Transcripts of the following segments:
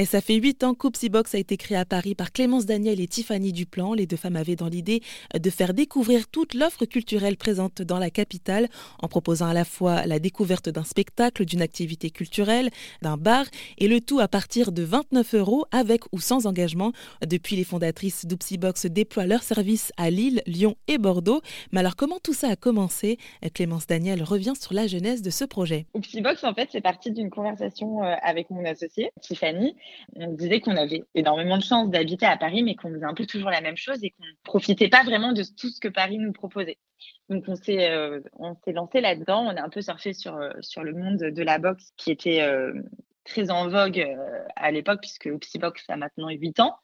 Et ça fait huit ans qu'Oopsie Box a été créé à Paris par Clémence Daniel et Tiffany Duplan. Les deux femmes avaient dans l'idée de faire découvrir toute l'offre culturelle présente dans la capitale en proposant à la fois la découverte d'un spectacle, d'une activité culturelle, d'un bar et le tout à partir de 29 euros avec ou sans engagement. Depuis, les fondatrices d'Oopsie Box déploient leurs services à Lille, Lyon et Bordeaux. Mais alors, comment tout ça a commencé? Clémence Daniel revient sur la genèse de ce projet. Oopsie Box, en fait, c'est parti d'une conversation euh, avec mon associé, Tiffany on disait qu'on avait énormément de chance d'habiter à Paris, mais qu'on faisait un peu toujours la même chose et qu'on ne profitait pas vraiment de tout ce que Paris nous proposait. Donc on s'est euh, on s'est lancé là-dedans, on a un peu surfé sur euh, sur le monde de la boxe qui était euh, très en vogue à l'époque puisque Box a maintenant 8 ans.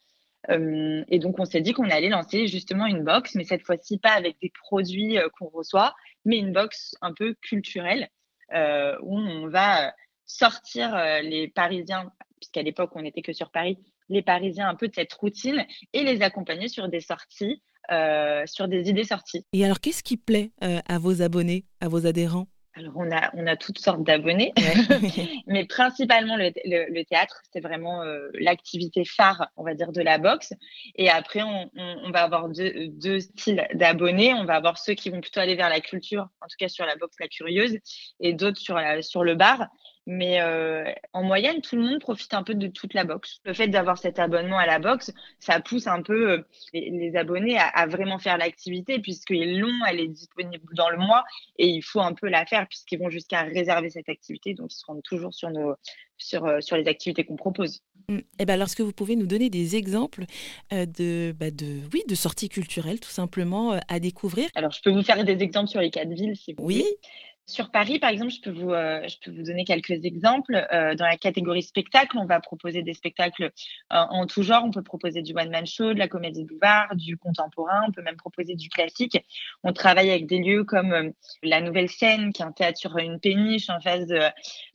et donc on s'est dit qu'on allait lancer justement une box, mais cette fois-ci pas avec des produits qu'on reçoit, mais une box un peu culturelle où on va sortir les Parisiens puisqu'à l'époque, on n'était que sur Paris, les Parisiens un peu de cette routine et les accompagner sur des sorties, euh, sur des idées sorties. Et alors, qu'est-ce qui plaît euh, à vos abonnés, à vos adhérents? Alors, on a, on a toutes sortes d'abonnés, mais principalement le, théâtre, c'est vraiment euh, l'activité phare, on va dire, de la boxe. Et après, on, va avoir deux, deux styles d'abonnés. On va avoir ceux qui vont plutôt aller vers la culture, en tout cas sur la boxe la curieuse, et d'autres sur, sur le bar. Mais euh, en moyenne, tout le monde profite un peu de toute la boxe. Le fait d'avoir cet abonnement à la boxe, ça pousse un peu euh, les, abonnés à, vraiment faire l'activité puisqu'ils l'ont, elle est disponible dans le mois et il faut un peu la faire puisqu'ils vont jusqu'à réserver cette activité. Donc, ils se rendent toujours sur, nos, sur, euh, sur les activités qu'on propose. Et mmh. eh ben, alors, est-ce que vous pouvez nous donner des exemples de, bah de, oui, de sorties culturelles tout simplement à découvrir Alors, je peux vous faire des exemples sur les quatre villes si vous oui. voulez. Sur Paris, par exemple, je peux vous, euh, je peux vous donner quelques exemples. Euh, dans la catégorie spectacle, on va proposer des spectacles euh, en tout genre. On peut proposer du one-man show, de la comédie boulevard, du contemporain. On peut même proposer du classique. On travaille avec des lieux comme la Nouvelle Scène, qui est un théâtre sur une péniche en face de,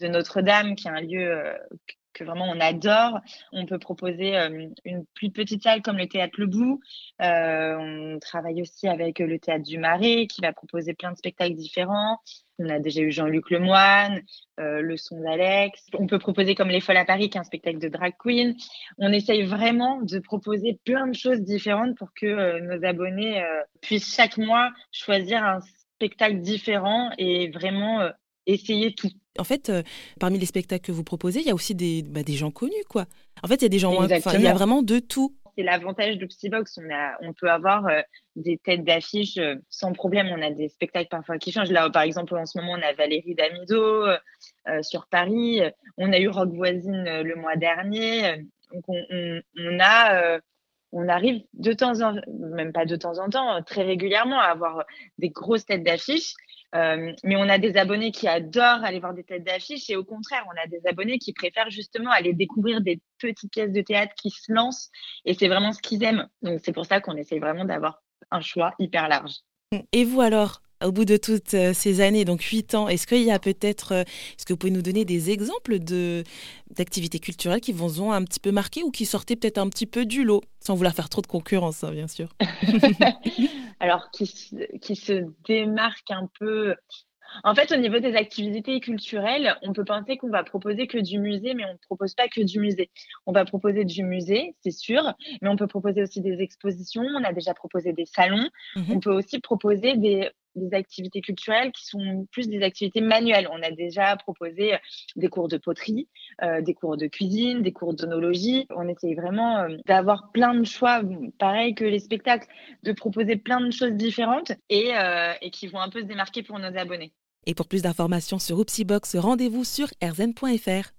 de Notre-Dame, qui est un lieu que vraiment on adore. On peut proposer une plus petite salle comme le théâtre Le Bout. on travaille aussi avec le théâtre du Marais qui va proposer plein de spectacles différents. On a déjà eu Jean-Luc Lemoine, euh, Le son d'Alex. On peut proposer comme Les Folles à Paris, qui un spectacle de drag queen. On essaye vraiment de proposer plein de choses différentes pour que euh, nos abonnés euh, puissent chaque mois choisir un spectacle différent et vraiment essayer tout. En fait, parmi les spectacles que vous proposez, il y a aussi des, bah, des gens connus, quoi. En fait, il y a des gens, il y a vraiment de tout c'est l'avantage de Psybox. On, a, on peut avoir euh, des têtes d'affiche euh, sans problème. On a des spectacles parfois qui changent. Là, par exemple, en ce moment, on a Valérie Damido euh, sur Paris. On a eu Rock Voisine le mois dernier. Donc, on, on, a on arrive de temps en même pas de temps en temps, très régulièrement à avoir des grosses têtes d'affiche. Euh, mais on a des abonnés qui adorent aller voir des têtes d'affiche et au contraire, on a des abonnés qui préfèrent justement aller découvrir des petites pièces de théâtre qui se lancent et c'est vraiment ce qu'ils aiment. Donc c'est pour ça qu'on essaye vraiment d'avoir un choix hyper large. Et vous alors au bout de toutes euh, ces années, donc huit ans, est-ce qu'il y a peut-être, euh, est-ce que vous pouvez nous donner des exemples de d'activités culturelles qui vous ont un petit peu marqué ou qui sortaient peut-être un petit peu du lot, sans vouloir faire trop de concurrence, hein, bien sûr? Alors qui, qui se démarque un peu. En fait, au niveau des activités culturelles, on peut penser qu'on va proposer que du musée, mais on ne propose pas que du musée. On va proposer du musée, c'est sûr, mais on peut proposer aussi des expositions. On a déjà proposé des salons. Mmh on peut aussi proposer des des activités culturelles qui sont plus des activités manuelles. On a déjà proposé des cours de poterie, euh, des cours de cuisine, des cours d'onologie. On essaye vraiment euh, d'avoir plein de choix, pareil que les spectacles, de proposer plein de choses différentes et, euh, et qui vont un peu se démarquer pour nos abonnés. Et pour plus d'informations sur Oopsiebox, rendez-vous sur rzn.fr.